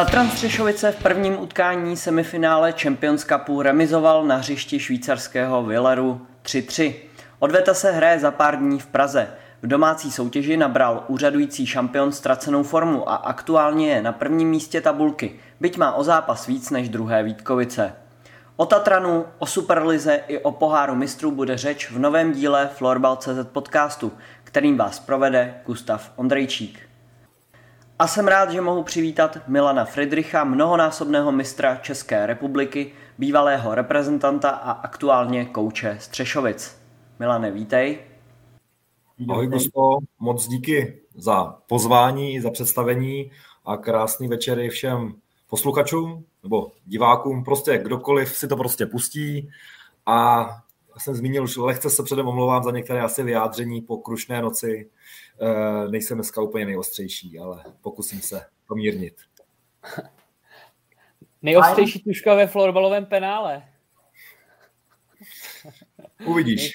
Tatran Střešovice v prvním utkání semifinále Champions Cupu remizoval na hřišti švýcarského Villeru 3-3. Odveta se hraje za pár dní v Praze. V domácí soutěži nabral úřadující šampion ztracenou formu a aktuálně je na prvním místě tabulky, byť má o zápas víc než druhé Vítkovice. O Tatranu, o Superlize i o poháru mistrů bude řeč v novém díle Florbal.cz podcastu, kterým vás provede Gustav Ondrejčík. A jsem rád, že mohu přivítat Milana Friedricha, mnohonásobného mistra České republiky, bývalého reprezentanta a aktuálně kouče Střešovic. Milane, vítej. Ahoj Gusto, moc díky za pozvání, za představení a krásný večer i všem posluchačům nebo divákům, prostě kdokoliv si to prostě pustí a jsem zmínil, že lehce se předem omlouvám za některé asi vyjádření po krušné noci. E, nejsem dneska úplně nejostřejší, ale pokusím se pomírnit. Nejostřejší tuška ve florbalovém penále. Uvidíš.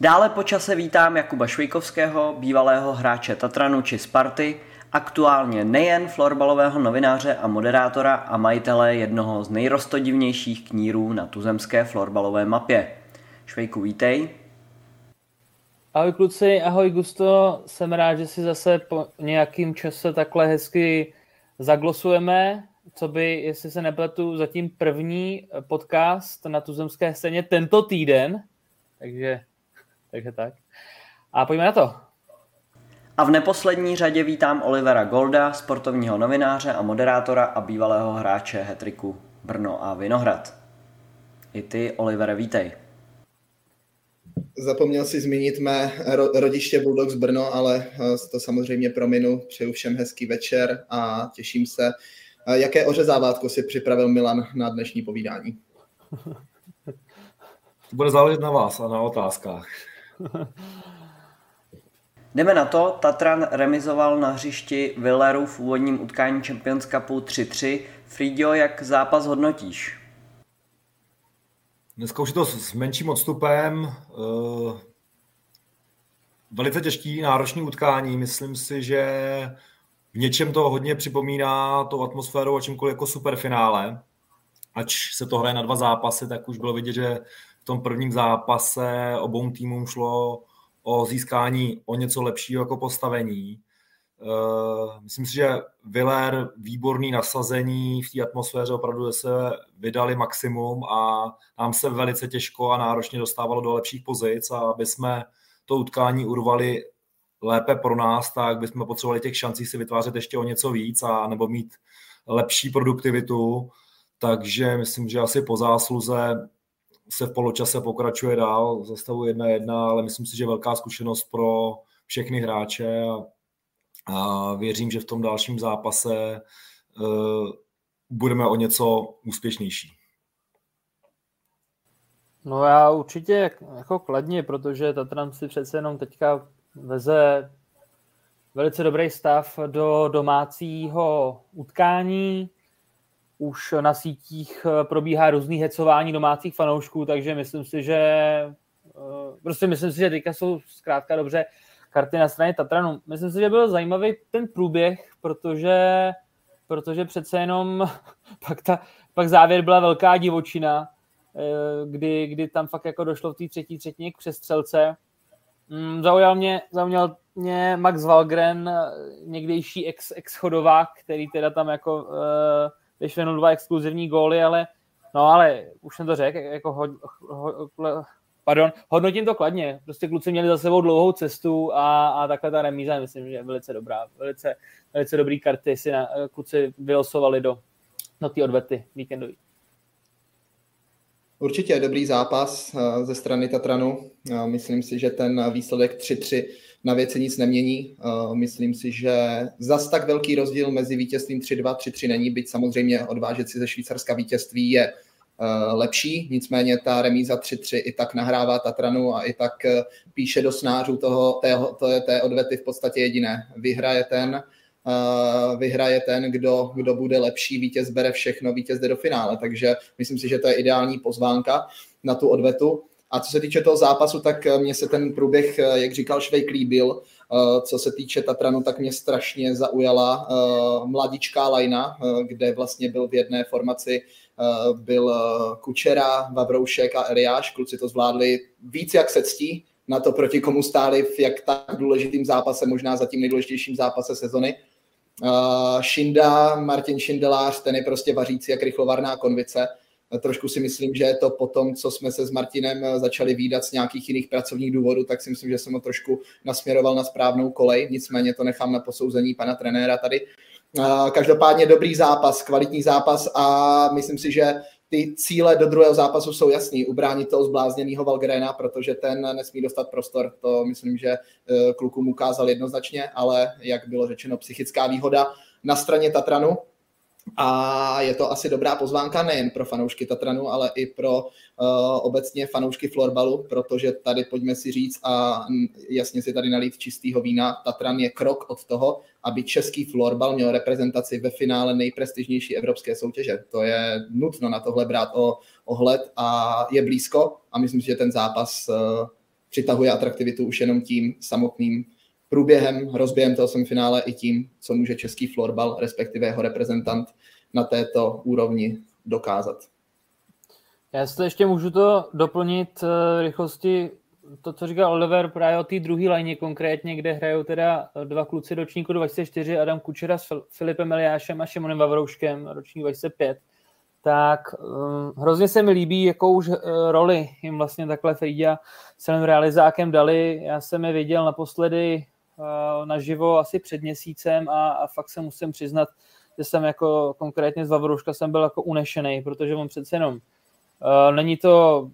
Dále po čase vítám Jakuba Švejkovského, bývalého hráče Tatranu či Sparty, aktuálně nejen florbalového novináře a moderátora a majitele jednoho z nejrostodivnějších knírů na tuzemské florbalové mapě. Švejku, vítej. Ahoj kluci, ahoj Gusto, jsem rád, že si zase po nějakým čase takhle hezky zaglosujeme, co by, jestli se nepletu, zatím první podcast na tuzemské scéně tento týden, takže, takže tak. A pojďme na to. A v neposlední řadě vítám Olivera Golda, sportovního novináře a moderátora a bývalého hráče Hetriku Brno a Vinohrad. I ty, Olivere, vítej. Zapomněl si zmínit mé rodiště Bulldogs Brno, ale eh, to samozřejmě prominu. Přeju všem hezký večer a těším se. Eh, jaké ořezávátko si připravil Milan na dnešní povídání? To bude záležet na vás a na otázkách. Jdeme na to. Tatran remizoval na hřišti Villeru v úvodním utkání Champions Cupu 3-3. Fridio, jak zápas hodnotíš? Dneska už je to s menším odstupem. Eh, velice těžký, náročný utkání. Myslím si, že v něčem to hodně připomíná tou atmosférou a čímkoliv jako superfinále. Ač se to hraje na dva zápasy, tak už bylo vidět, že v tom prvním zápase obou týmům šlo o získání o něco lepšího jako postavení. Eh, myslím si, že Viller výborný nasazení v té atmosféře opravdu se vydali maximum a nám se velice těžko a náročně dostávalo do lepších pozic a aby jsme to utkání urvali lépe pro nás, tak bychom potřebovali těch šancí si vytvářet ještě o něco víc a nebo mít lepší produktivitu. Takže myslím, že asi po zásluze se v poločase pokračuje dál za stavu 1-1, ale myslím si, že velká zkušenost pro všechny hráče a, a věřím, že v tom dalším zápase uh, budeme o něco úspěšnější. No já určitě jako kladně, protože Tatran si přece jenom teďka veze velice dobrý stav do domácího utkání už na sítích eh, probíhá různý hecování domácích fanoušků, takže myslím si, že eh, prostě myslím si, že teďka jsou zkrátka dobře karty na straně Tatranu. Myslím si, že byl zajímavý ten průběh, protože, protože přece jenom pak, ta, pak závěr byla velká divočina, eh, kdy, kdy tam fakt jako došlo v té třetí třetině k přestřelce. Mm, zaujal mě, zaujal mě Max Valgren, někdejší ex, ex-chodovák, který teda tam jako uh, vyšvenul dva exkluzivní góly, ale no ale už jsem to řekl, jako ho, ho, pardon, hodnotím to kladně. Prostě kluci měli za sebou dlouhou cestu a, a takhle ta remíza, myslím, že je velice dobrá. Velice, velice dobrý karty si na, kluci vylosovali do, do té odvety víkendový. Určitě dobrý zápas eh, ze strany Tatranu. Eh, myslím si, že ten výsledek 3-3 na věci nic nemění. Eh, myslím si, že zas tak velký rozdíl mezi vítězstvím 3-2, 3-3 není, byť samozřejmě odvážet si ze Švýcarska vítězství je lepší, nicméně ta remíza 3-3 i tak nahrává Tatranu a i tak píše do snářů toho, té, té, té odvety v podstatě jediné. Vyhraje ten, vyhraje ten, kdo, kdo bude lepší, vítěz bere všechno, vítěz jde do finále, takže myslím si, že to je ideální pozvánka na tu odvetu. A co se týče toho zápasu, tak mně se ten průběh, jak říkal Švejk, líbil. Co se týče Tatranu, tak mě strašně zaujala mladičká lajna, kde vlastně byl v jedné formaci byl Kučera, Vavroušek a Eliáš. Kluci to zvládli víc jak se ctí, na to, proti komu stáli v jak tak důležitým zápase, možná za tím nejdůležitějším zápase sezony. Uh, Šinda, Martin Šindelář, ten je prostě vařící jak rychlovarná konvice. Trošku si myslím, že to po tom, co jsme se s Martinem začali výdat z nějakých jiných pracovních důvodů, tak si myslím, že jsem ho trošku nasměroval na správnou kolej, nicméně to nechám na posouzení pana trenéra tady. Každopádně dobrý zápas, kvalitní zápas a myslím si, že ty cíle do druhého zápasu jsou jasný. Ubránit toho zblázněného Valgrena, protože ten nesmí dostat prostor. To myslím, že eh, klukům ukázal jednoznačně, ale jak bylo řečeno, psychická výhoda na straně Tatranu, a je to asi dobrá pozvánka nejen pro fanoušky Tatranu, ale i pro uh, obecně fanoušky florbalu, protože tady pojďme si říct a jasně si tady nalít čistého vína, Tatran je krok od toho, aby český florbal měl reprezentaci ve finále nejprestižnější evropské soutěže. To je nutno na tohle brát o, ohled a je blízko a myslím že ten zápas uh, přitahuje atraktivitu už jenom tím samotným průběhem, rozběhem toho semifinále i tím, co může český florbal, respektive jeho reprezentant na této úrovni dokázat. Já si to ještě můžu to doplnit uh, rychlosti to, co říkal Oliver právě o té druhé lajně konkrétně, kde hrajou teda dva kluci ročníku 24, Adam Kučera s Filipem Eliášem a Šimonem Vavrouškem, ročník 25, tak um, hrozně se mi líbí, jakou už uh, roli jim vlastně takhle Frida s realizákem dali. Já jsem je viděl naposledy naživo asi před měsícem a, a fakt se musím přiznat, že jsem jako konkrétně z Vavrouška jsem byl jako unešený, protože on přece jenom uh, není to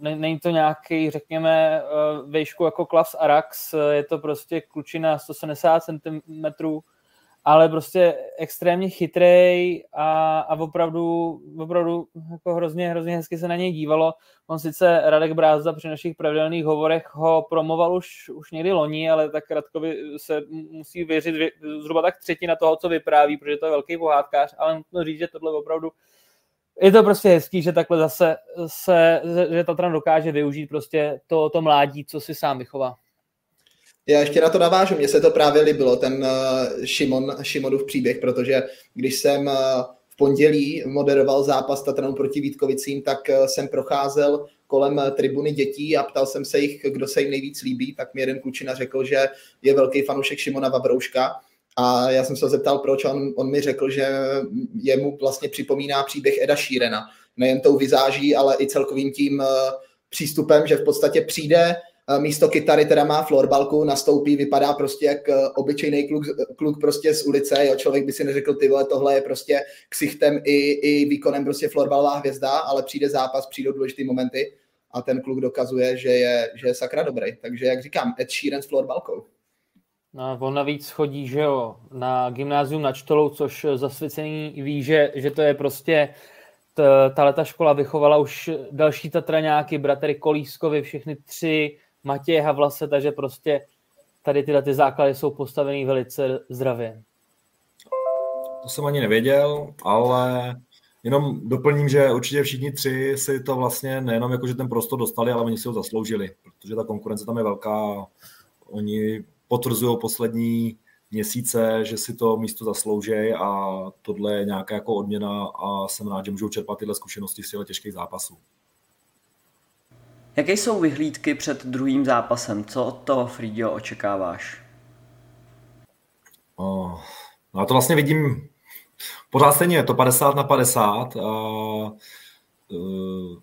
není to nějaký, řekněme, vejšku jako Klavs Arax, je to prostě klučina 170 cm, ale prostě extrémně chytrej a, a opravdu, opravdu jako hrozně, hrozně hezky se na něj dívalo. On sice Radek Brázda při našich pravidelných hovorech ho promoval už, už někdy loni, ale tak Radkovi se musí věřit zhruba tak třetina toho, co vypráví, protože to je velký pohádkář, ale nutno říct, že tohle opravdu je to prostě hezký, že takhle zase se, že Tatran dokáže využít prostě to, to mládí, co si sám vychová. Já ještě na to navážu, mně se to právě líbilo, ten uh, Šimon, Šimonův příběh, protože když jsem uh, v pondělí moderoval zápas Tatranu proti Vítkovicím, tak uh, jsem procházel kolem tribuny dětí a ptal jsem se jich, kdo se jim nejvíc líbí, tak mi jeden klučina řekl, že je velký fanoušek Šimona Vavrouška. A já jsem se zeptal, proč, on, on mi řekl, že jemu vlastně připomíná příběh Eda Šírena. Nejen tou vizáží, ale i celkovým tím přístupem, že v podstatě přijde, místo kytary teda má florbalku, nastoupí, vypadá prostě jak uh, obyčejný kluk, kluk prostě z ulice, jo, člověk by si neřekl, ty vole, tohle je prostě ksichtem i, i výkonem prostě florbalová hvězda, ale přijde zápas, přijdou důležité momenty a ten kluk dokazuje, že je, že je sakra dobrý. Takže jak říkám, Ed Sheeran s florbalkou. No, on navíc chodí, že jo, na gymnázium na Čtolou, což zasvěcený ví, že, že to je prostě ta ta škola vychovala už další Tatraňáky, bratry Kolískovi, všechny tři, Matěje Havlase, takže prostě tady tyhle ty základy jsou postaveny velice zdravě. To jsem ani nevěděl, ale jenom doplním, že určitě všichni tři si to vlastně nejenom jako, že ten prostor dostali, ale oni si ho zasloužili, protože ta konkurence tam je velká. Oni potvrzují poslední měsíce, že si to místo zaslouží a tohle je nějaká jako odměna a jsem rád, že můžou čerpat tyhle zkušenosti z těchto těžkých zápasů. Jaké jsou vyhlídky před druhým zápasem? Co od toho, Fridio, očekáváš? No já to vlastně vidím pořád stejně, je to 50 na 50. A, uh,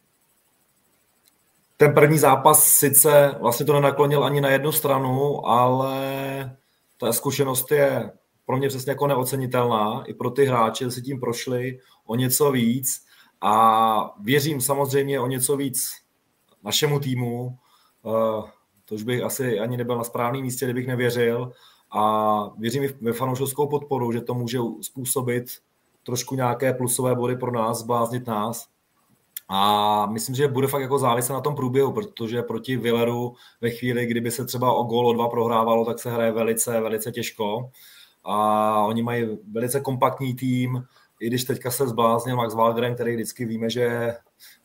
ten první zápas sice vlastně to nenaklonil ani na jednu stranu, ale ta zkušenost je pro mě přesně jako neocenitelná i pro ty hráče, si tím prošli o něco víc a věřím samozřejmě o něco víc našemu týmu, eh, to už bych asi ani nebyl na správném místě, kdybych nevěřil. A věřím i ve fanoušovskou podporu, že to může způsobit trošku nějaké plusové body pro nás, zbláznit nás. A myslím, že bude fakt jako záviset na tom průběhu, protože proti Villeru ve chvíli, kdyby se třeba o gól o dva prohrávalo, tak se hraje velice, velice těžko. A oni mají velice kompaktní tým, i když teďka se zbláznil Max Wagner, který vždycky víme, že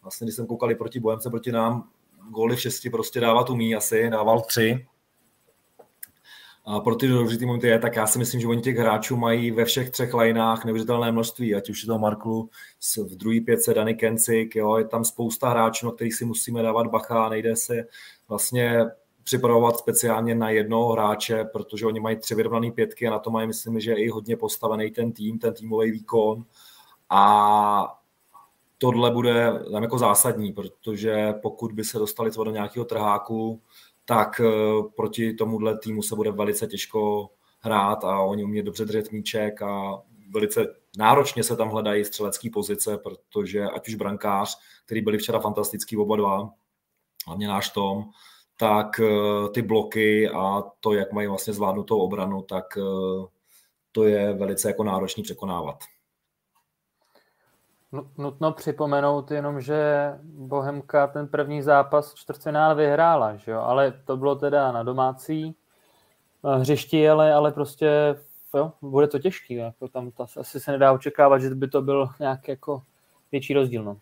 vlastně, když jsem koukali proti Bohemce, proti nám, góly v šesti prostě dávat umí asi, dával tři. a pro ty důležité momenty je, tak já si myslím, že oni těch hráčů mají ve všech třech lineách neuvěřitelné množství, ať už je to Marklu v druhé pětce Dany Kencik, jo, je tam spousta hráčů, na kterých si musíme dávat bacha, nejde se vlastně připravovat speciálně na jednoho hráče, protože oni mají tři vyrovnané pětky a na to mají, myslím, že i hodně postavený ten tým, ten týmový výkon. A tohle bude tam jako zásadní, protože pokud by se dostali třeba do nějakého trháku, tak eh, proti tomuhle týmu se bude velice těžko hrát a oni umí dobře držet míček a velice náročně se tam hledají střelecké pozice, protože ať už brankář, který byli včera fantastický oba dva, hlavně náš Tom, tak eh, ty bloky a to, jak mají vlastně zvládnutou obranu, tak eh, to je velice jako náročný překonávat. Nutno připomenout jenom, že Bohemka ten první zápas čtvrtfinále vyhrála, že jo? ale to bylo teda na domácí eh, hřišti, ale, ale prostě jo, bude to těžký. Jako tam to asi se nedá očekávat, že by to byl nějaký jako větší rozdíl. No.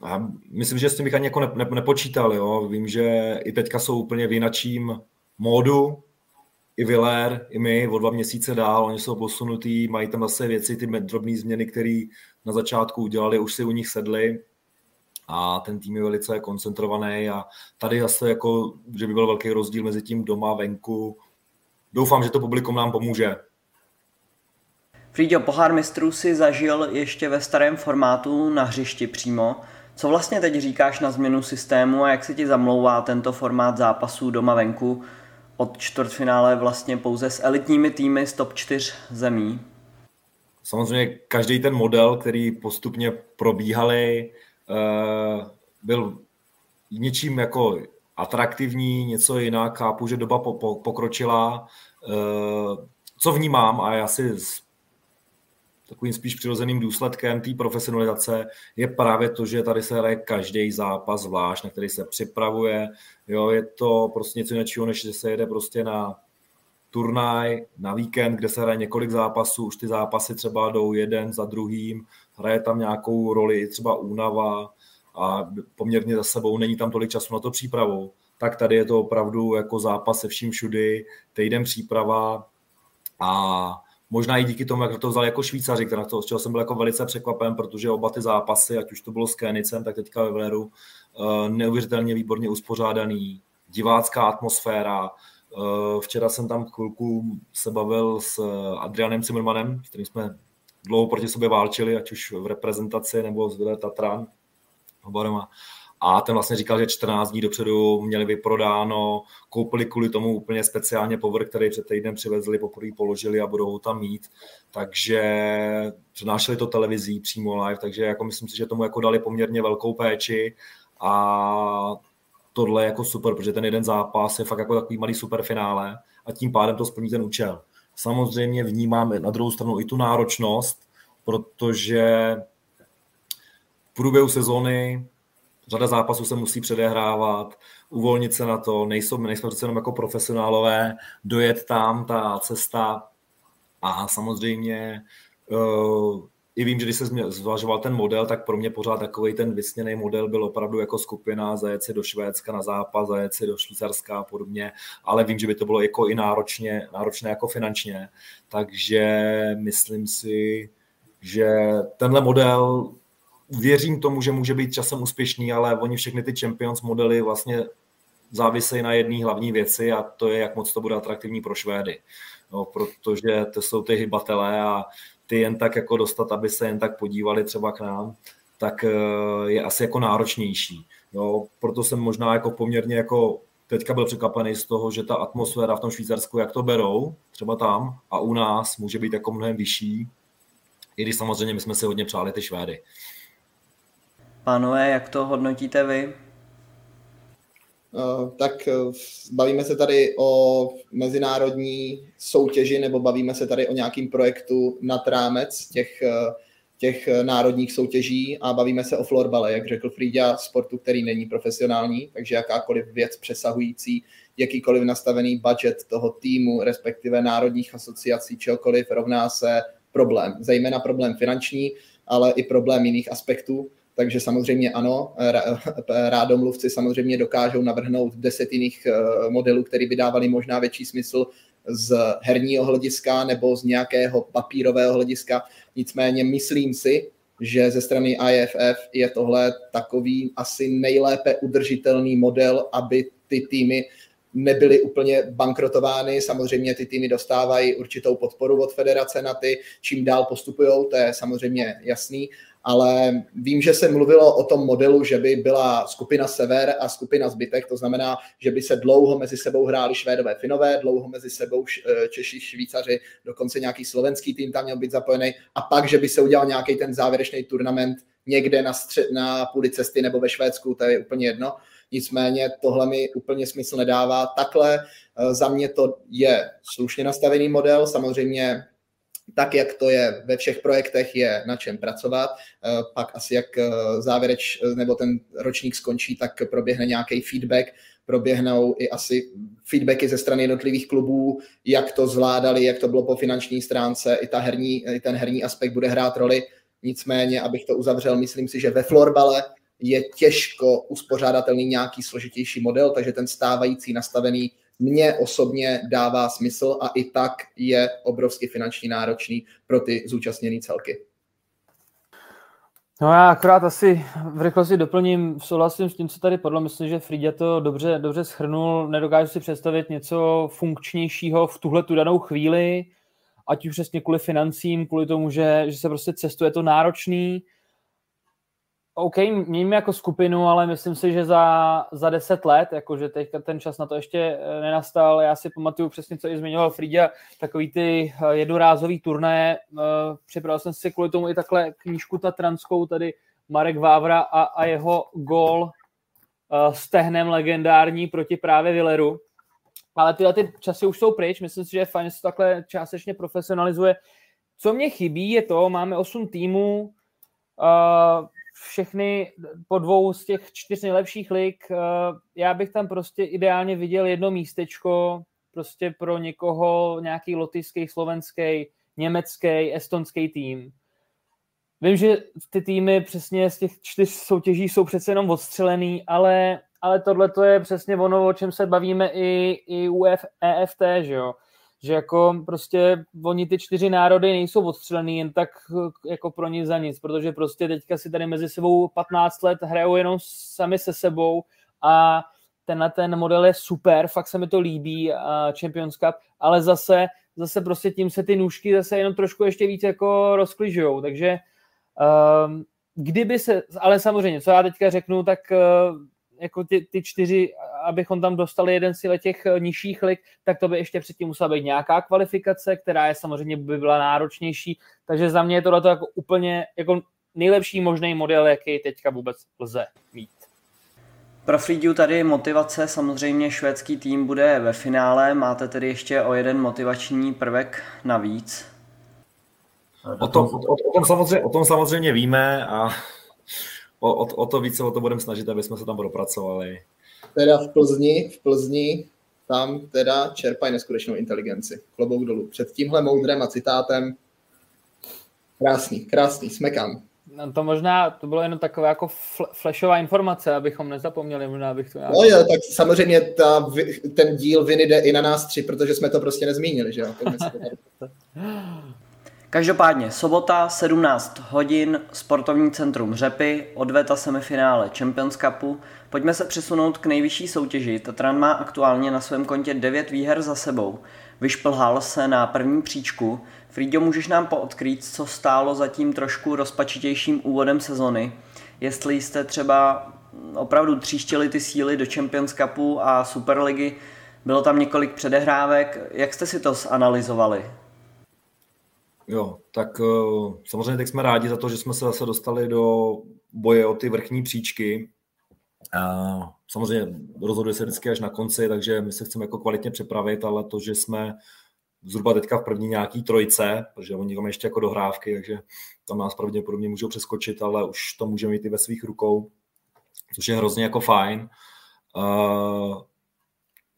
A myslím, že s tím bych ani jako ne, ne, nepočítal. Jo. Vím, že i teďka jsou úplně v jinačím módu, i Villar, i my o dva měsíce dál, oni jsou posunutí, mají tam zase věci, ty drobné změny, které na začátku udělali, už si u nich sedli a ten tým je velice koncentrovaný a tady zase jako, že by byl velký rozdíl mezi tím doma, venku. Doufám, že to publikum nám pomůže. Frýďo, pohár mistrů si zažil ještě ve starém formátu na hřišti přímo. Co vlastně teď říkáš na změnu systému a jak se ti zamlouvá tento formát zápasů doma venku od čtvrtfinále vlastně pouze s elitními týmy z top 4 zemí? Samozřejmě každý ten model, který postupně probíhali, eh, byl něčím jako atraktivní, něco jinak. Chápu, že doba pokročila. Eh, co vnímám, a já si takovým spíš přirozeným důsledkem té profesionalizace je právě to, že tady se hraje každý zápas zvlášť, na který se připravuje. Jo, je to prostě něco jiného, než že se jede prostě na turnaj, na víkend, kde se hraje několik zápasů, už ty zápasy třeba jdou jeden za druhým, hraje tam nějakou roli třeba únava a poměrně za sebou není tam tolik času na to přípravu. Tak tady je to opravdu jako zápas se vším všudy, týden příprava a možná i díky tomu, jak to vzal jako Švýcaři, která to, z čeho jsem byl jako velice překvapen, protože oba ty zápasy, ať už to bylo s Kénicem, tak teďka ve Vleru, eh, neuvěřitelně výborně uspořádaný, divácká atmosféra. Eh, včera jsem tam chvilku se bavil s Adrianem Zimmermanem, s kterým jsme dlouho proti sobě válčili, ať už v reprezentaci nebo z Tatran. Hovorem a ten vlastně říkal, že 14 dní dopředu měli vyprodáno, koupili kvůli tomu úplně speciálně povrch, který před týdnem přivezli, poprvé položili a budou ho tam mít. Takže přenášeli to televizí přímo live, takže jako myslím si, že tomu jako dali poměrně velkou péči a tohle je jako super, protože ten jeden zápas je fakt jako takový malý superfinále a tím pádem to splní ten účel. Samozřejmě vnímám na druhou stranu i tu náročnost, protože v průběhu sezóny řada zápasů se musí předehrávat, uvolnit se na to, nejsou, nejsme přece jenom jako profesionálové, dojet tam, ta cesta. A samozřejmě uh, i vím, že když se zvažoval ten model, tak pro mě pořád takový ten vysněný model byl opravdu jako skupina, zajet si do Švédska na zápas, zajet si do Švýcarska a podobně, ale vím, že by to bylo jako i náročně, náročné jako finančně, takže myslím si, že tenhle model věřím tomu, že může být časem úspěšný, ale oni všechny ty Champions modely vlastně závisejí na jedné hlavní věci a to je, jak moc to bude atraktivní pro Švédy. No, protože to jsou ty hybatelé a ty jen tak jako dostat, aby se jen tak podívali třeba k nám, tak eh, je asi jako náročnější. Jo, proto jsem možná jako poměrně jako teďka byl překvapený z toho, že ta atmosféra v tom Švýcarsku, jak to berou, třeba tam a u nás může být jako mnohem vyšší, i když samozřejmě my jsme si hodně přáli ty Švédy. Pánové, jak to hodnotíte vy? Uh, tak uh, bavíme se tady o mezinárodní soutěži nebo bavíme se tady o nějakým projektu nad rámec těch, uh, těch národních soutěží a bavíme se o florbale, jak řekl Frýďa, sportu, který není profesionální, takže jakákoliv věc přesahující jakýkoliv nastavený budget toho týmu, respektive národních asociací, čehokoliv, rovná se problém. Zejména problém finanční, ale i problém jiných aspektů takže samozřejmě ano, rádomluvci samozřejmě dokážou navrhnout deset jiných eh, modelů, které by dávaly možná větší smysl z herního hlediska nebo z nějakého papírového hlediska. Nicméně myslím si, že ze strany IFF je tohle takový asi nejlépe udržitelný model, aby ty týmy nebyly úplně bankrotovány. Samozřejmě ty týmy dostávají určitou podporu od federace na ty, čím dál postupují, to je samozřejmě jasný, ale vím, že se mluvilo o tom modelu, že by byla skupina Sever a skupina Zbytek, to znamená, že by se dlouho mezi sebou hráli Švédové, Finové, dlouho mezi sebou eh, Češi, Švýcaři, dokonce nějaký slovenský tým tam měl být zapojený a pak, že by se udělal nějaký ten závěrečný turnament někde na, střed, na půli cesty nebo ve Švédsku, to je úplně jedno. Nicméně tohle mi úplně smysl nedává. Takhle eh, za mě to je slušně nastavený model, samozřejmě tak, jak to je ve všech projektech, je na čem pracovat. Eh, pak asi jak eh, závěreč nebo ten ročník skončí, tak proběhne nějaký feedback, proběhnou i asi feedbacky ze strany jednotlivých klubů, jak to zvládali, jak to bylo po finanční stránce, i, ta herní, i ten herní aspekt bude hrát roli. Nicméně, abych to uzavřel, myslím si, že ve florbale je těžko uspořádatelný nějaký složitější model, takže ten stávající nastavený mně osobně dává smysl a i tak je obrovsky finančně náročný pro ty zúčastněné celky. No já akorát asi v rychlosti doplním, souhlasím s tím, co tady podle myslím, že Frida to dobře, dobře schrnul, nedokážu si představit něco funkčnějšího v tuhle tu danou chvíli, ať už přesně kvůli financím, kvůli tomu, že, že se prostě cestuje to náročný, OK, mějme jako skupinu, ale myslím si, že za, za deset let, jakože teď ten čas na to ještě eh, nenastal. Já si pamatuju přesně, co i zmiňoval Frida, takový ty eh, jednorázový turné. Eh, připravil jsem si kvůli tomu i takhle knížku Tatranskou, tady Marek Vávra a, a jeho gol s tehnem legendární proti právě Villeru. Ale tyhle ty časy už jsou pryč, myslím si, že fajn, že se to takhle částečně profesionalizuje. Co mě chybí, je to, máme osm týmů, všechny po dvou z těch čtyř nejlepších lig, eh, já bych tam prostě ideálně viděl jedno místečko prostě pro někoho, nějaký lotyšský, slovenský, německý, estonský tým. Vím, že ty týmy přesně z těch čtyř soutěží jsou přece jenom odstřelený, ale, ale tohle to je přesně ono, o čem se bavíme i, i u EFT, že jo že jako prostě oni ty čtyři národy nejsou odstřelený jen tak jako pro nic za nic, protože prostě teďka si tady mezi sebou 15 let hrajou jenom sami se sebou a tenhle ten model je super, fakt se mi to líbí, Champions Cup, ale zase, zase prostě tím se ty nůžky zase jenom trošku ještě víc jako rozkližujou, takže um, kdyby se, ale samozřejmě, co já teďka řeknu, tak uh, jako ty, ty čtyři, abychom tam dostali jeden z těch eh, nižších lig, tak to by ještě předtím musela být nějaká kvalifikace, která je samozřejmě by byla náročnější, takže za mě je tohle jako úplně jako nejlepší možný model, jaký teďka vůbec lze mít. Pro Fridiu tady motivace, samozřejmě švédský tým bude ve finále, máte tedy ještě o jeden motivační prvek navíc. O tom, o, o, tom, samozřejmě, o tom samozřejmě víme a o, o, o to více o to budeme snažit, aby jsme se tam propracovali. Teda v Plzni, v Plzni tam teda čerpají neskutečnou inteligenci. Klobouk dolů. Před tímhle moudrem a citátem krásný, krásný, smekám. No to možná, to bylo jenom taková jako fl- flashová informace, abychom nezapomněli, možná bych to nějak... No jo, tak samozřejmě ta, ten díl viny jde i na nás tři, protože jsme to prostě nezmínili, že jo? Každopádně sobota 17 hodin, sportovní centrum Řepy, odveta semifinále Champions Cupu. Pojďme se přesunout k nejvyšší soutěži. Tatran má aktuálně na svém kontě 9 výher za sebou. Vyšplhal se na první příčku. Fridio, můžeš nám poodkrýt, co stálo za tím trošku rozpačitějším úvodem sezony? Jestli jste třeba opravdu tříštili ty síly do Champions Cupu a Superligy, bylo tam několik předehrávek, jak jste si to zanalizovali? Jo, tak uh, samozřejmě teď jsme rádi za to, že jsme se zase dostali do boje o ty vrchní příčky. Uh, samozřejmě rozhoduje se vždycky až na konci, takže my se chceme jako kvalitně připravit, ale to, že jsme zhruba teďka v první nějaký trojce, protože oni tam ještě jako dohrávky, takže tam nás pravděpodobně můžou přeskočit, ale už to můžeme mít i ve svých rukou, což je hrozně jako fajn. Uh,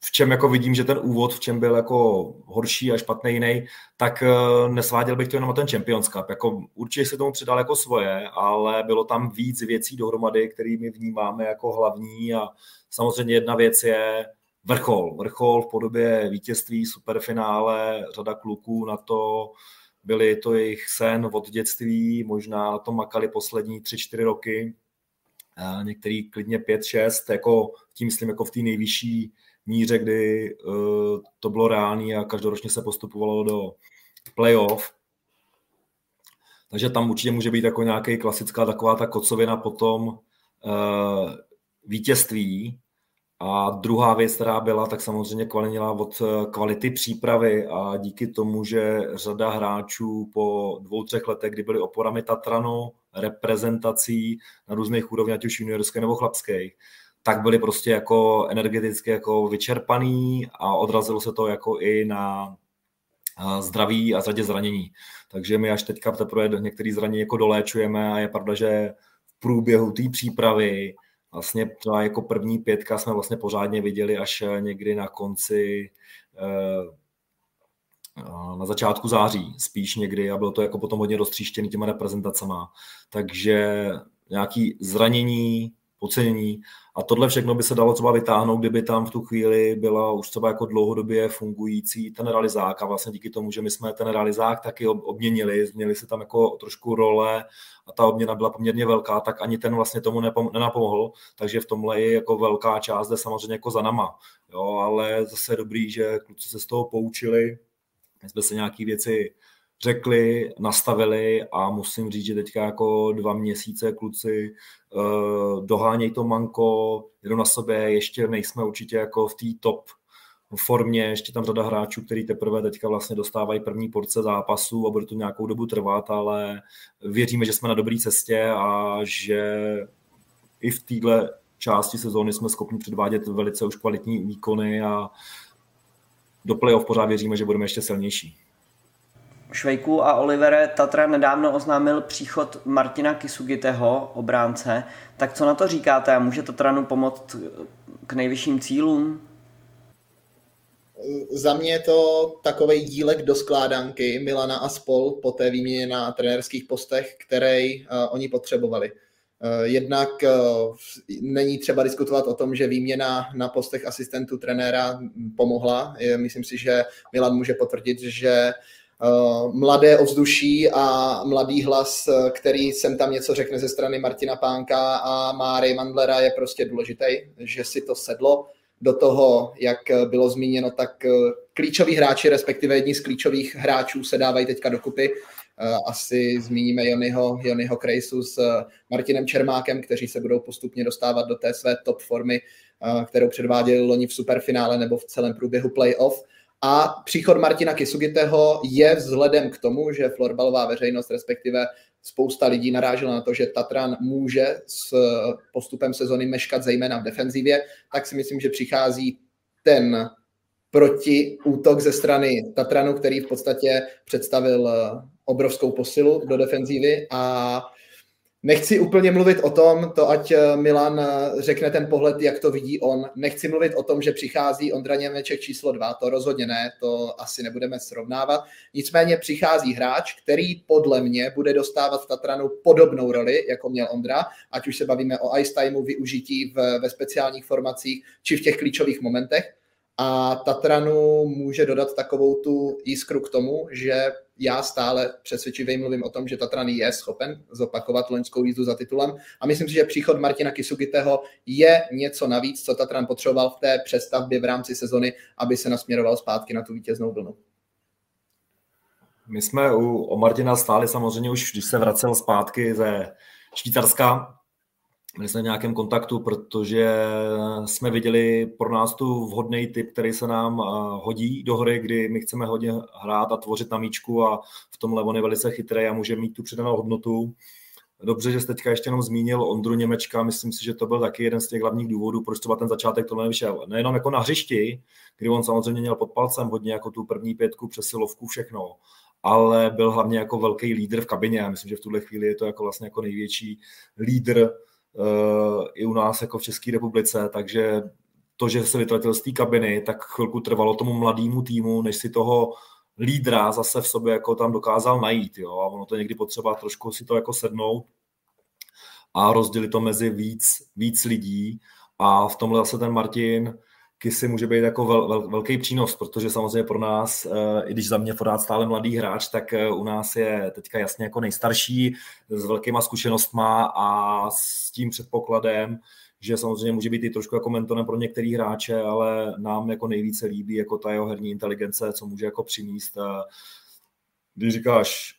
v čem jako vidím, že ten úvod, v čem byl jako horší a špatný jiný, tak eh, nesváděl bych to jenom na ten Champions Cup. Jako, určitě se tomu přidal jako svoje, ale bylo tam víc věcí dohromady, které my vnímáme jako hlavní a samozřejmě jedna věc je vrchol. Vrchol v podobě vítězství, superfinále, řada kluků na to byli to jejich sen od dětství, možná na to makali poslední tři, čtyři roky, a některý klidně pět, šest, jako tím myslím jako v té nejvyšší míře, kdy uh, to bylo reálné a každoročně se postupovalo do playoff. Takže tam určitě může být jako nějaký klasická taková ta kocovina potom uh, vítězství, a druhá věc, která byla, tak samozřejmě kvalinila od eh, kvality přípravy a díky tomu, že řada hráčů po dvou, třech letech, kdy byli oporami Tatranu, reprezentací na různých úrovních, ať už juniorské nebo chlapských, tak byli prostě jako energeticky jako vyčerpaný a odrazilo se to jako i na zdraví a řadě zranění. Takže my až teďka teprve některé zranění jako doléčujeme a je pravda, že v průběhu té přípravy vlastně třeba jako první pětka jsme vlastně pořádně viděli až eh, někdy na konci eh, na začátku září spíš někdy a bylo to jako potom hodně roztříštěný těma reprezentacema. Takže nějaký zranění, ocenění. A tohle všechno by se dalo třeba vytáhnout, kdyby tam v tu chvíli byla už třeba jako dlouhodobě fungující ten realizák a vlastně díky tomu, že my jsme ten realizák taky obměnili, změnili se tam jako trošku role a ta obměna byla poměrně velká, tak ani ten vlastně tomu nenapomohl, takže v tomhle je jako velká část jde samozřejmě jako za nama. Jo, ale zase je dobrý, že kluci se z toho poučili, my jsme se nějaké věci řekli, nastavili a musím říct, že teďka jako dva měsíce kluci uh, dohánějí to manko, jedou na sobě, ještě nejsme určitě jako v té top formě, ještě tam řada hráčů, který teprve teďka vlastně dostávají první porce zápasů a bude to nějakou dobu trvat, ale věříme, že jsme na dobré cestě a že i v téhle části sezóny jsme schopni předvádět velice už kvalitní výkony a do playoff pořád věříme, že budeme ještě silnější. Švejku a Olivere Tatra nedávno oznámil příchod Martina Kisugiteho, obránce. Tak co na to říkáte? Může Tatranu pomoct k nejvyšším cílům? Za mě je to takový dílek do skládanky Milana a spol po té výměně na trenérských postech, který uh, oni potřebovali. Uh, jednak uh, není třeba diskutovat o tom, že výměna na postech asistentů trenéra pomohla. Myslím si, že Milan může potvrdit, že Eh, mladé ovzduší a mladý hlas, eh, který sem tam něco řekne ze strany Martina Pánka a Máry Mandlera je prostě důležitý, že si to sedlo. Do toho, jak bylo zmíněno, tak eh, klíčoví hráči, respektive jedni z klíčových hráčů se dávají teďka dokupy. Asi zmíníme Jonyho, Jonyho Krejsu s Martinem Čermákem, kteří se budou postupně dostávat do té své top formy, kterou předváděli loni v superfinále nebo v celém průběhu playoff. A příchod Martina Kisugiteho je vzhledem k tomu, že florbalová veřejnost, respektive spousta lidí narážela na to, že Tatran může s postupem sezony meškat zejména v defenzivě, tak si myslím, že přichází ten proti útok ze strany Tatranu, který v podstatě představil obrovskou posilu do defenzívy a Nechci úplně mluvit o tom, to ať eh, Milan eh, řekne ten pohled, jak to vidí on. Nechci mluvit o tom, že přichází Ondra Němeček číslo dva, to rozhodně ne, to asi nebudeme srovnávat. Nicméně přichází hráč, který podle mě bude dostávat v Tatranu podobnou roli, jako měl Ondra, ať už se bavíme o ice timeu, využití v, ve speciálních formacích, či v těch klíčových momentech. A Tatranu může dodat takovou tu jiskru k tomu, že já stále přesvědčivě mluvím o tom, že Tatran je schopen zopakovat loňskou jízdu za titulem a myslím si, že příchod Martina Kisugiteho je něco navíc, co Tatran potřeboval v té přestavbě v rámci sezony, aby se nasměroval zpátky na tu vítěznou vlnu. My jsme u, o Martina stáli samozřejmě už, když se vracel zpátky ze Švýcarska, byli jsme v nějakém kontaktu, protože jsme viděli pro nás tu vhodný typ, který se nám hodí do hry, kdy my chceme hodně hrát a tvořit na míčku a v tomhle on je velice chytrý a může mít tu přidanou hodnotu. Dobře, že jste teďka ještě jenom zmínil Ondru Němečka, myslím si, že to byl taky jeden z těch hlavních důvodů, proč třeba ten začátek tohle nevyšel. Nejenom jako na hřišti, kdy on samozřejmě měl pod palcem hodně jako tu první pětku, přesilovku, všechno, ale byl hlavně jako velký lídr v kabině. Já myslím, že v tuhle chvíli je to jako vlastně jako největší lídr i u nás jako v České republice, takže to, že se vytratil z té kabiny, tak chvilku trvalo tomu mladému týmu, než si toho lídra zase v sobě jako tam dokázal najít. Jo? A ono to někdy potřeba trošku si to jako sednout a rozdělit to mezi víc, víc lidí. A v tomhle zase ten Martin Kisy může být jako vel, vel, velký přínos, protože samozřejmě pro nás, eh, i když za mě pořád stále mladý hráč, tak eh, u nás je teďka jasně jako nejstarší, s velkýma zkušenostma a s tím předpokladem, že samozřejmě může být i trošku jako mentorem pro některý hráče, ale nám jako nejvíce líbí jako ta jeho herní inteligence, co může jako přinést. Když říkáš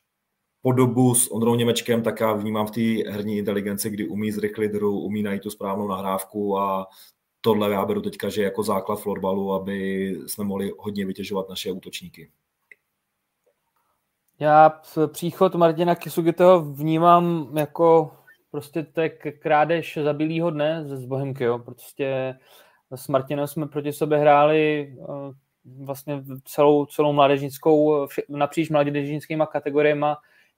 podobu s Ondrou Němečkem, tak já vnímám v té herní inteligenci, kdy umí zrychlit hru, umí najít tu správnou nahrávku a tohle já beru teďka, že jako základ florbalu, aby jsme mohli hodně vytěžovat naše útočníky. Já příchod Martina Kisugiteho vnímám jako prostě to je krádež zabilýho dne z Bohemky, jo. Prostě s Martinem jsme proti sobě hráli eh, vlastně celou, celou mládežnickou, napříč mládežnickýma kategoriemi.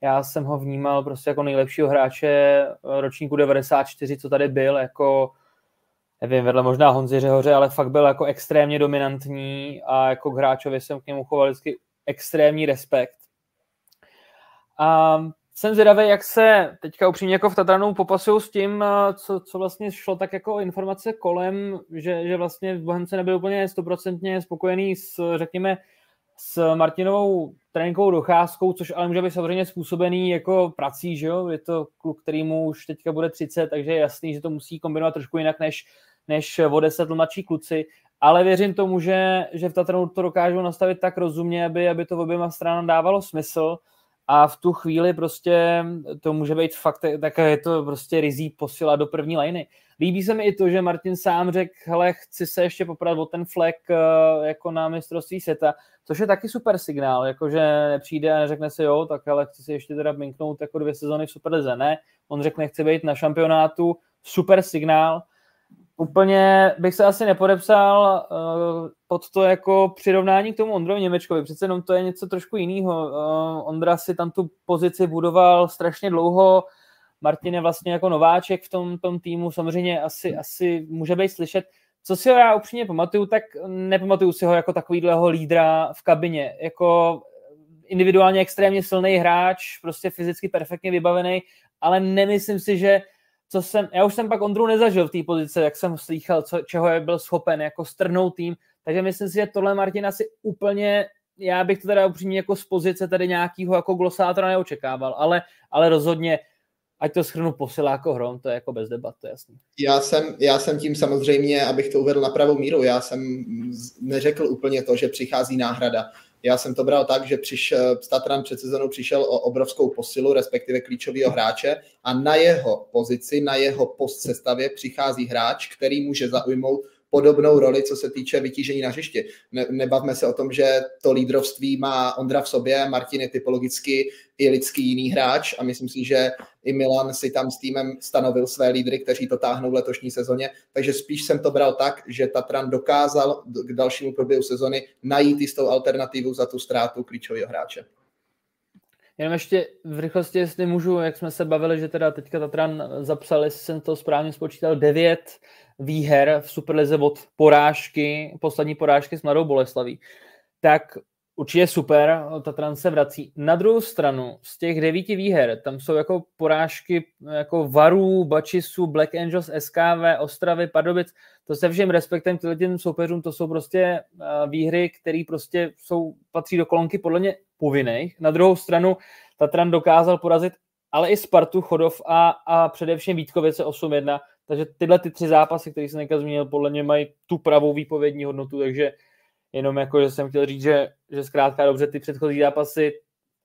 Já jsem ho vnímal prostě jako nejlepšího hráče eh, ročníku 94, co tady byl, jako nevím, vedle možná Honzi Řehoře, ale fakt byl jako extrémně dominantní a jako k hráčovi jsem k němu choval vždycky extrémní respekt. A jsem zvědavý, jak se teďka upřímně jako v Tatranu popasují s tím, co, co vlastně šlo tak jako informace kolem, že, že vlastně v Bohemce nebyl úplně stoprocentně spokojený s, řekněme, s Martinovou tréninkovou docházkou, což ale může být samozřejmě způsobený jako prací, že jo? Je to kluk, který mu už teďka bude 30, takže je jasný, že to musí kombinovat trošku jinak než, než o 10 mladší kluci, ale věřím tomu, že, že v Tatranu to dokážou nastavit tak rozumně, aby, aby to oběma stranám dávalo smysl a v tu chvíli prostě to může být fakt, tak je to prostě rizí posila do první liny. Líbí se mi i to, že Martin sám řekl, hele, chci se ještě poprat o ten flek eh, jako na mistrovství světa, což je taky super signál, jakože nepřijde a neřekne si, jo, tak ale chci si ještě teda minknout jako dvě sezony v Superlize, ne, on řekne, chci být na šampionátu, super signál, Úplně bych se asi nepodepsal uh, pod to jako přirovnání k tomu Ondrovi Němečkovi. Přece jenom to je něco trošku jiného. Uh, Ondra si tam tu pozici budoval strašně dlouho. Martin je vlastně jako nováček v tom, tom týmu. Samozřejmě asi, asi může být slyšet. Co si ho já upřímně pamatuju, tak nepamatuju si ho jako takovýhleho lídra v kabině. Jako individuálně extrémně silný hráč, prostě fyzicky perfektně vybavený, ale nemyslím si, že co jsem, já už jsem pak Ondru nezažil v té pozici, jak jsem slychal, co, čeho je byl schopen jako strnout tým, takže myslím si, že tohle Martin asi úplně, já bych to teda upřímně jako z pozice tady nějakého jako glosátora neočekával, ale, ale rozhodně ať to schrnu posiláko hrom, to je jako bez debat, to je jasný. Já jsem, já jsem tím samozřejmě, abych to uvedl na pravou míru, já jsem neřekl úplně to, že přichází náhrada. Já jsem to bral tak, že přišel, Statran před sezónou přišel o obrovskou posilu, respektive klíčového hráče a na jeho pozici, na jeho post sestavě přichází hráč, který může zaujmout podobnou roli, co se týče vytížení na hřiště. Ne, nebavme se o tom, že to lídrovství má Ondra v sobě, Martin je typologicky i lidský jiný hráč a myslím si, že i Milan si tam s týmem stanovil své lídry, kteří to táhnou v letošní sezóně, takže spíš jsem to bral tak, že Tatran dokázal k dalšímu průběhu sezony najít jistou alternativu za tu ztrátu klíčového hráče. Jenom ještě v rychlosti, jestli můžu, jak jsme se bavili, že teda teďka Tatran zapsal, jestli jsem to správně spočítal, devět výher v Superlize od porážky, poslední porážky s Mladou Boleslaví, tak určitě super, Tatran se vrací. Na druhou stranu, z těch devíti výher, tam jsou jako porážky jako Varů, Bačisu, Black Angels, SKV, Ostravy, Pardubic, to se všem respektem k těm soupeřům, to jsou prostě eh, výhry, které prostě jsou, patří do kolonky podle mě povinných. Na druhou stranu Tatran dokázal porazit ale i Spartu, Chodov a, a především Vítkovice 8-1, takže tyhle ty tři zápasy, které jsem někde zmínil, podle mě mají tu pravou výpovědní hodnotu, takže jenom jako, že jsem chtěl říct, že, že zkrátka dobře ty předchozí zápasy,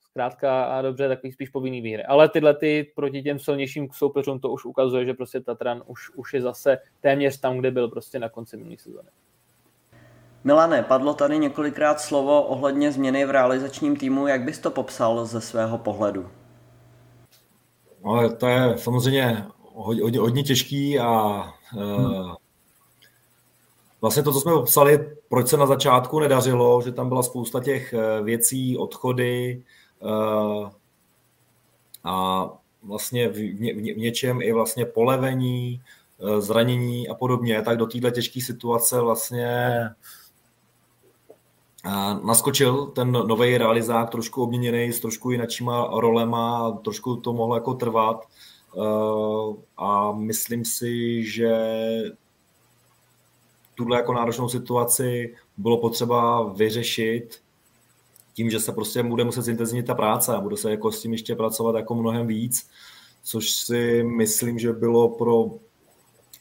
zkrátka a dobře, takový spíš povinný výhry. Ale tyhle ty proti těm silnějším soupeřům to už ukazuje, že prostě Tatran už, už je zase téměř tam, kde byl prostě na konci minulé sezóny. Milane, padlo tady několikrát slovo ohledně změny v realizačním týmu. Jak bys to popsal ze svého pohledu? No, to je samozřejmě hodně, hodně, hodně těžký a hmm. vlastně to, co jsme popsali, proč se na začátku nedařilo, že tam byla spousta těch eh, věcí, odchody uh, a vlastně v, v, v něčem i vlastně polevení, zranění a podobně, tak do této těžké situace vlastně naskočil ten nový realizák, trošku obměněný, s trošku jinakýma rolema, trošku to mohlo jako trvat a myslím si, že tuhle jako náročnou situaci bylo potřeba vyřešit tím, že se prostě bude muset zintenzivnit ta práce a bude se jako s tím ještě pracovat jako mnohem víc, což si myslím, že bylo pro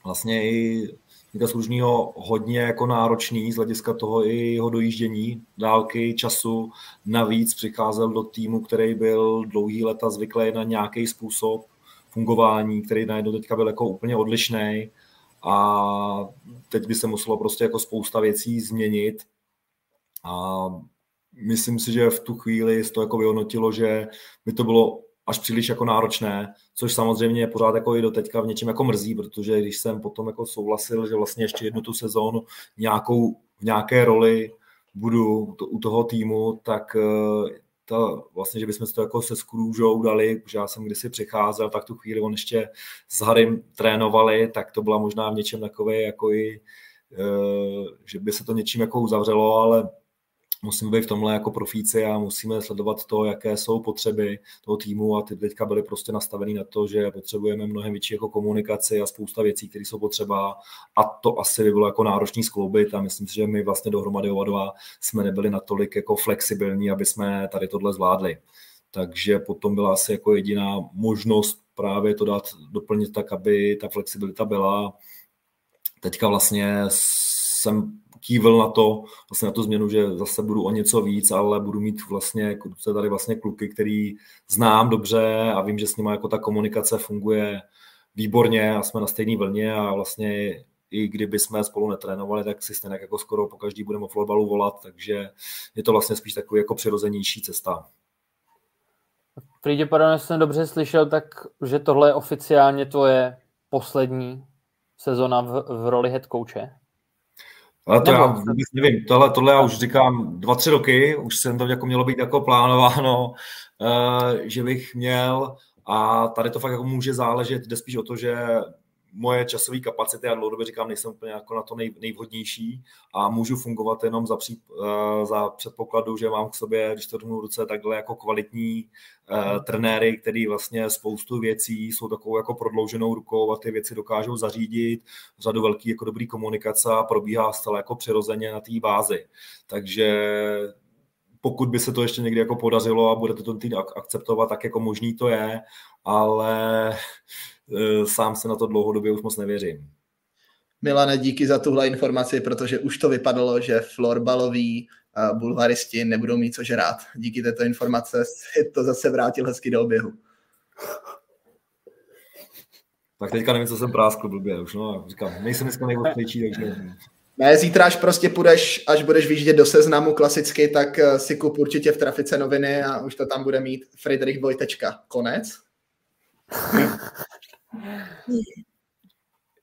vlastně i Mika Služního hodně jako náročný z hlediska toho i jeho dojíždění, dálky, času. Navíc přicházel do týmu, který byl dlouhý leta zvyklý na nějaký způsob fungování, který najednou teďka byl jako úplně odlišný a teď by se muselo prostě jako spousta věcí změnit. A myslím si, že v tu chvíli se to jako vyhodnotilo, že by to bylo až příliš jako náročné, což samozřejmě pořád jako i do teďka v něčem jako mrzí, protože když jsem potom jako souhlasil, že vlastně ještě jednu tu sezónu nějakou, v nějaké roli budu to, u toho týmu, tak eh, to vlastně, že bychom to jako se Skrůžou dali, že já jsem kdysi přicházel, tak tu chvíli on ještě s Harrym trénovali, tak to byla možná v něčem takové jako i, eh, že by se to něčím jako uzavřelo, ale musíme být v tomhle jako profíci a musíme sledovat to, jaké jsou potřeby toho týmu a ty teďka byly prostě nastavený na to, že potřebujeme mnohem větší jako komunikaci a spousta věcí, které jsou potřeba a to asi by bylo jako náročný skloubit a myslím si, že my vlastně dohromady oba dva jsme nebyli natolik jako flexibilní, aby jsme tady tohle zvládli. Takže potom byla asi jako jediná možnost právě to dát, doplnit tak, aby ta flexibilita byla. Teďka vlastně jsem kývil na to, vlastně na tu změnu, že zase budu o něco víc, ale budu mít vlastně, se tady vlastně kluky, který znám dobře a vím, že s nimi jako ta komunikace funguje výborně a jsme na stejné vlně a vlastně i kdyby jsme spolu netrénovali, tak si stejně jako skoro po každý budeme o florbalu volat, takže je to vlastně spíš takový jako přirozenější cesta. Pardon, jsem dobře slyšel, tak že tohle je oficiálně tvoje poslední sezona v, v roli head coache? Ale to Nebo... já vůbec nevím. Tohle, tohle já už říkám dva, tři roky, už jsem to jako mělo být jako plánováno, uh, že bych měl a tady to fakt jako může záležet, jde spíš o to, že moje časové kapacity, já dlouhodobě říkám, nejsem úplně jako na to nej, nejvhodnější a můžu fungovat jenom za, pří, uh, za předpokladu, že mám k sobě, když to domů ruce, takhle jako kvalitní uh, trenéry, který vlastně spoustu věcí jsou takovou jako prodlouženou rukou a ty věci dokážou zařídit, řadu velký jako dobrý komunikace a probíhá stále jako přirozeně na té bázi. Takže pokud by se to ještě někdy jako podařilo a budete to tým akceptovat, tak jako možný to je, ale Eh, sám se na to dlouhodobě už moc nevěřím. Milane, díky za tuhle informaci, protože už to vypadalo, že florbaloví eh, bulvaristi nebudou mít co žrát. Díky této informace si to zase vrátil hezky do oběhu. Tak teďka nevím, co jsem práskl blbě už, no, říkám, nejsem dneska nejostřejší, takže... Ne, zítra, až prostě půjdeš, až budeš vyjíždět do seznamu klasicky, tak eh, si kup určitě v trafice noviny a už to tam bude mít Friedrich Vojtečka. Konec.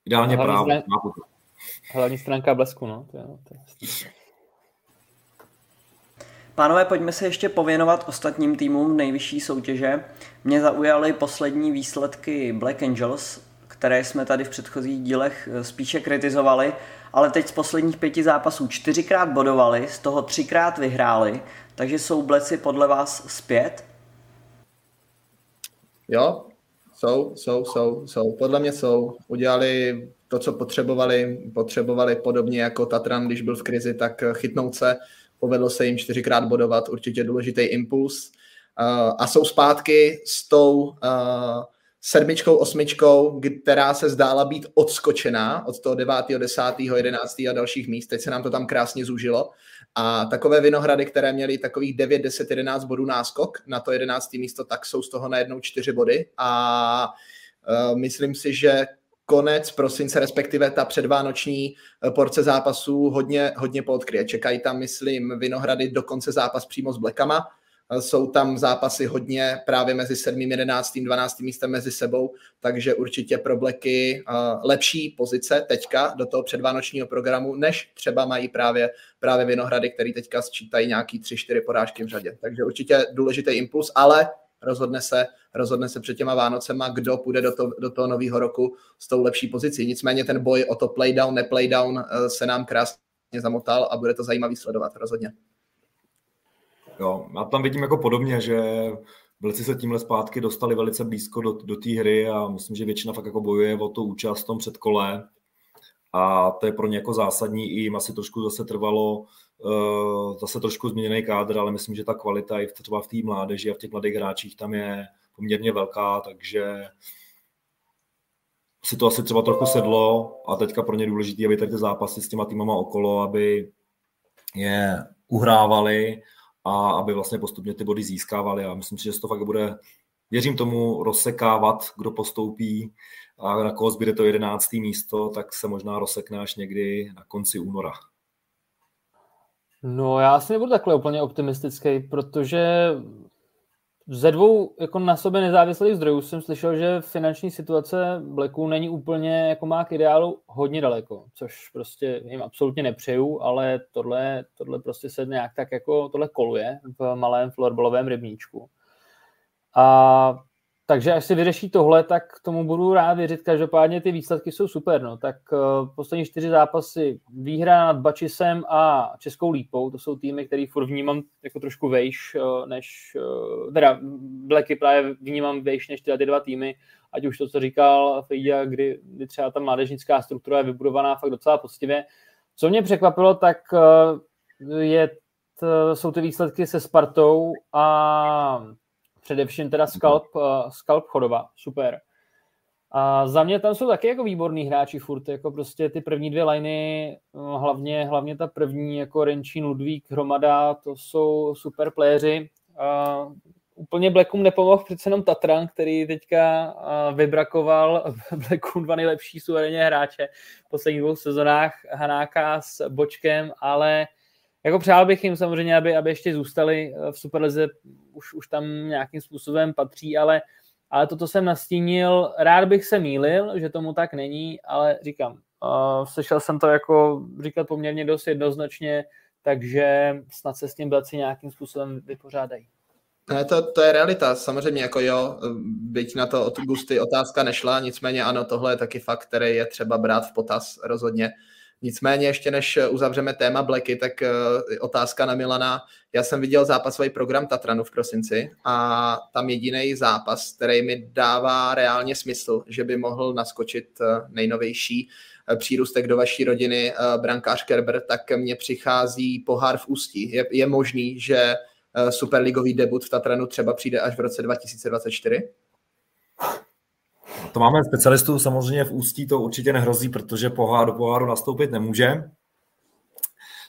Ideálně hlavní právo. Strán... Hlavní stránka blesku, no. To je, to je... Pánové, pojďme se ještě pověnovat ostatním týmům nejvyšší soutěže. Mě zaujaly poslední výsledky Black Angels, které jsme tady v předchozích dílech eh, spíše kritizovali, ale teď z posledních pěti zápasů čtyřikrát bodovali, z toho třikrát vyhráli, takže jsou Bleci podle vás zpět? Jo, jsou, jsou, jsou, jsou. Podle mě jsou. Udělali to, co potřebovali. Potřebovali podobně jako Tatran, když byl v krizi, tak chytnout se. Povedlo se jim čtyřikrát bodovat, určitě důležitý impuls. Uh, a jsou zpátky s tou uh, sedmičkou, osmičkou, která se zdála být odskočená od toho 9., 10., 11. a dalších míst. Teď se nám to tam krásně zúžilo. A takové Vinohrady, které měly takových 9, 10, 11 bodů náskok na to 11. místo, tak jsou z toho najednou 4 body. A uh, myslím si, že konec prosince, respektive ta předvánoční e, porce zápasů hodně, hodně poodkryje. Čekají tam, myslím, Vinohrady do konce zápas přímo s Blekama, jsou tam zápasy hodně právě mezi 7., 11., 12. místem mezi sebou, takže určitě pro Blacky lepší pozice teďka do toho předvánočního programu, než třeba mají právě, právě Vinohrady, který teďka sčítají nějaký 3-4 porážky v řadě. Takže určitě důležitý impuls, ale rozhodne se, rozhodne se před těma Vánocema, kdo půjde do, to, do toho nového roku s tou lepší pozicí. Nicméně ten boj o to playdown, neplaydown e, se nám krásně zamotal a bude to zajímavý sledovat rozhodně. Jo, já tam vidím jako podobně, že Vlci se tímhle zpátky dostali velice blízko do, do té hry a myslím, že většina fakt jako bojuje o tu účast v tom předkole. a to je pro ně jako zásadní. I jim asi trošku zase trvalo uh, zase trošku změněný kádr, ale myslím, že ta kvalita i třeba v té mládeži a v těch mladých hráčích tam je poměrně velká, takže si to asi třeba trochu sedlo a teďka pro ně důležité, aby tady ty zápasy s těma týmama okolo, aby je uhrávali a aby vlastně postupně ty body získávali. A myslím si, že to fakt bude, věřím tomu, rozsekávat, kdo postoupí a na koho zbyde to jedenáctý místo, tak se možná rozsekne až někdy na konci února. No já asi nebudu takhle úplně optimistický, protože ze dvou jako na sobě nezávislých zdrojů jsem slyšel, že finanční situace Blacku není úplně jako má k ideálu hodně daleko, což prostě jim absolutně nepřeju, ale tohle, tohle prostě se nějak tak jako tohle koluje v malém florbalovém rybníčku. A takže až se vyřeší tohle, tak tomu budu rád věřit. Každopádně ty výsledky jsou super. No. Tak uh, poslední čtyři zápasy výhra nad Bačisem a Českou lípou, to jsou týmy, které furt vnímám jako trošku vejš, uh, než, uh, teda Blacky právě vnímám vejš než tyhle ty dva týmy, ať už to, co říkal Fejdia, kdy, kdy třeba ta mládežnická struktura je vybudovaná fakt docela poctivě. Co mě překvapilo, tak uh, je t, jsou ty výsledky se Spartou a Především teda Scalp, uh, Scalp Chodova, super. A za mě tam jsou taky jako výborní hráči furt, jako prostě ty první dvě liny, no, hlavně, hlavně ta první, jako Renčín, Ludvík, Hromada, to jsou super playeri. A úplně Blackům nepomohl přece jenom Tatran, který teďka vybrakoval Blackům dva nejlepší suverénně hráče v posledních dvou sezonách, Hanáka s Bočkem, ale jako přál bych jim samozřejmě, aby, aby ještě zůstali eh, v Superlize, už, už tam nějakým způsobem patří, ale, ale toto jsem nastínil. Rád bych se mýlil, že tomu tak není, ale říkám, uh, slyšel jsem to jako říkat poměrně dost jednoznačně, takže snad se s tím Blaci nějakým způsobem vypořádají. Ne, to, to je realita, samozřejmě jako jo, byť na to od Gusty otázka nešla, nicméně ano, tohle je taky fakt, který je třeba brát v potaz rozhodně. Nicméně ještě než uzavřeme téma Blacky, tak eh, otázka na Milana. Já jsem viděl zápasový program Tatranu v prosinci a tam jediný zápas, který mi dává reálně smysl, že by mohl naskočit eh, nejnovější eh, přírůstek do vaší rodiny brankář Kerber, tak mně přichází pohár v Ústí. Je, je možný, že superligový debut v Tatranu třeba přijde až v roce 2024? To máme specialistu samozřejmě v Ústí, to určitě nehrozí, protože pohár do poháru nastoupit nemůže.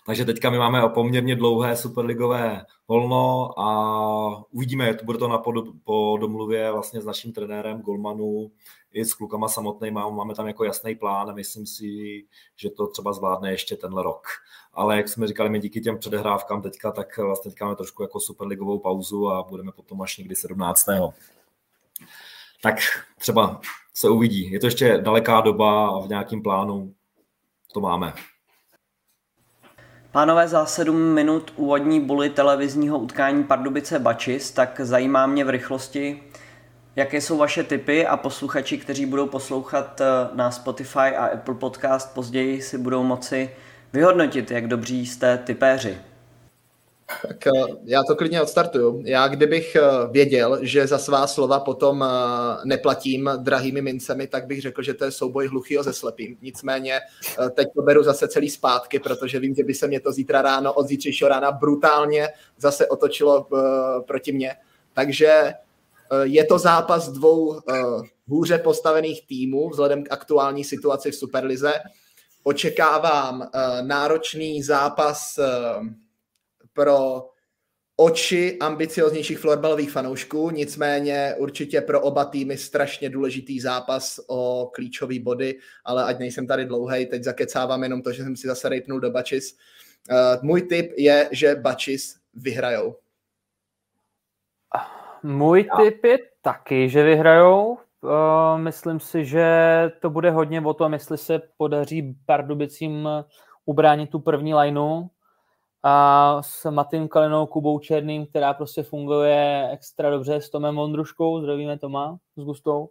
Takže teďka my máme poměrně dlouhé superligové volno a uvidíme, to bude to na pod, po domluvě vlastně s naším trenérem Golmanu i s klukama samotnými. Máme tam jako jasný plán a myslím si, že to třeba zvládne ještě tenhle rok. Ale jak jsme říkali, my díky těm předehrávkám teďka, tak vlastně teďka máme trošku jako superligovou pauzu a budeme potom až někdy 17 tak třeba se uvidí. Je to ještě daleká doba a v nějakém plánu to máme. Pánové, za sedm minut úvodní buly televizního utkání Pardubice Bačis, tak zajímá mě v rychlosti, jaké jsou vaše typy a posluchači, kteří budou poslouchat eh, na Spotify a Apple Podcast později si budou moci vyhodnotit, jak dobří jste typéři. Tak eh, já to klidně odstartuju. Já kdybych eh, věděl, že za svá slova potom eh, neplatím drahými mincemi, tak bych řekl, že to je souboj hluchýho se slepým. Nicméně teď to beru zase celý zpátky, protože vím, že by se mě to zítra ráno od zítřejšího rána brutálně zase otočilo proti mně. Takže je to zápas dvou hůře postavených týmů vzhledem k aktuální situaci v Superlize. Očekávám náročný zápas pro oči ambicioznějších florbalových fanoušků, nicméně určitě pro oba týmy strašně důležitý zápas o klíčové body, ale ať nejsem tady dlouhej, teď zakecávám jenom to, že jsem si zase rejpnul do Bačis. Uh, můj tip je, že Bačis vyhrajou. Můj tip je taky, že vyhrajou. Uh, myslím si, že to bude hodně o tom, jestli se podaří Pardubicím ubránit tu první lineu, a s Matým Kalinou, Kubou Černým, která prostě funguje extra dobře s Tomem Vondruškou, zdravíme Toma s Gustou.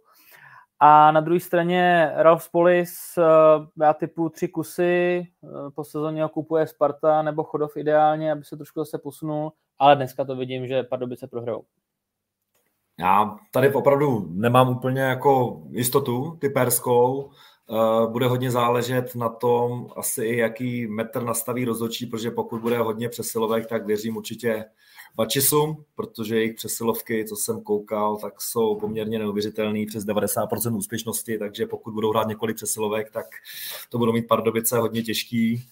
A na druhé straně Ralf Spolis, eh, já typu tři kusy, eh, po sezóně ho kupuje Sparta nebo Chodov ideálně, aby se trošku zase posunul, ale dneska to vidím, že Pardubice prohrajou. Já tady opravdu nemám úplně jako jistotu typerskou, Uh, bude hodně záležet na tom, asi i jaký metr nastaví rozhodčí, protože pokud bude hodně přesilovek, tak věřím určitě Bačisům, protože jejich přesilovky, co jsem koukal, tak jsou poměrně neuvěřitelný, přes 90% úspěšnosti, takže pokud budou hrát několik přesilovek, tak to budou mít Pardubice hodně těžký.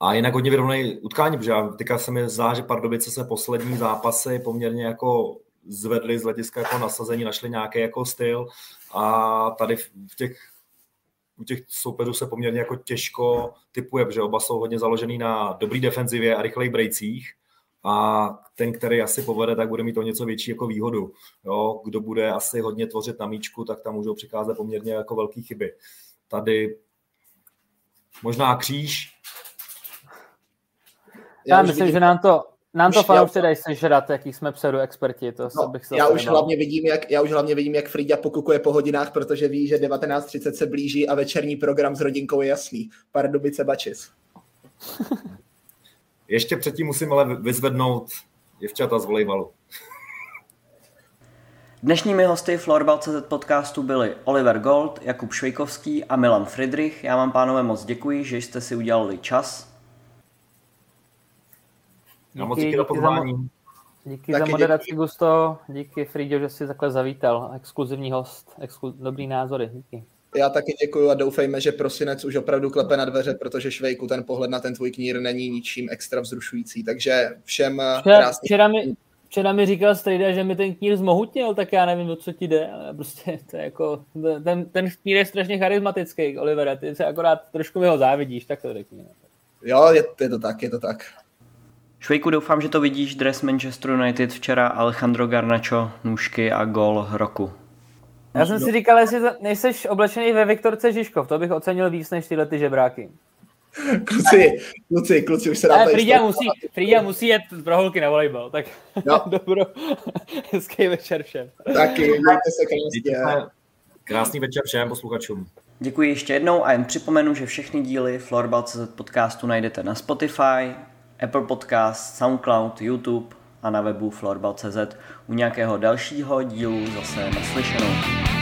A jinak hodně vyrovnaný utkání, protože teďka se mi zdá, že Pardubice se poslední zápasy poměrně jako zvedli z hlediska jako nasazení, našli nějaký jako styl a tady v těch u těch soupeřů se poměrně jako těžko typuje, protože oba jsou hodně založený na dobrý defenzivě a rychlejch brejcích a ten, který asi povede, tak bude mít o něco větší jako výhodu. Jo, kdo bude asi hodně tvořit na míčku, tak tam můžou přicházet poměrně jako velké chyby. Tady možná kříž. Já, Já myslím, že nám to, nám to fanoušci dají sežrat, jaký jsme experti. To no, bych já už, hlavně vidím, jak, já už hlavně vidím, jak Frida pokukuje po hodinách, protože ví, že 19.30 se blíží a večerní program s rodinkou je jasný. Pardubice Bačis. Ještě předtím musím ale vyzvednout děvčata z volejbalu. Dnešními hosty Florbal.cz podcastu byli Oliver Gold, Jakub Švejkovský a Milan Friedrich. Já vám, pánové, moc děkuji, že jste si udělali čas. Já moc díky za pozvání. Díky Taky za moderaci, díky. Gusto. Díky, Fridio, že jsi takhle zavítal. Exkluzivní host, exklu... dobrý názory. Díky. Já taky děkuji a doufejme, že prosinec už opravdu klepe na dveře, protože Švejku ten pohled na ten tvůj knír není ničím extra vzrušující. Takže všem včera, krásný... Včera mi, včera mi říkal Strejda, že mi ten knír zmohutnil, tak já nevím, o co ti jde, ale prostě to je jako, ten, ten knír je strašně charismatický, Oliver, ty se akorát trošku ho závidíš, tak to řekni. Jo, je, je to tak, je to tak. Švejku, doufám, že to vidíš, dres Manchester United včera Alejandro Garnacho, nůžky a gol roku. Já jsem si říkal, jestli nejseš oblečený ve Viktorce Žižkov, to bych ocenil víc než tyhle ty žebráky. Kluci, kluci, kluci, už se dá Frida musí, Frida musí jet pro holky na volejbal, tak no. dobro, hezký večer všem. Taky, mějte se krásně. Krásný večer všem posluchačům. Děkuji ještě jednou a jen připomenu, že všechny díly Florbal.cz podcastu najdete na Spotify, Apple Podcast, Soundcloud, YouTube a na webu florbal.cz. U nějakého dalšího dílu zase naslyšenou.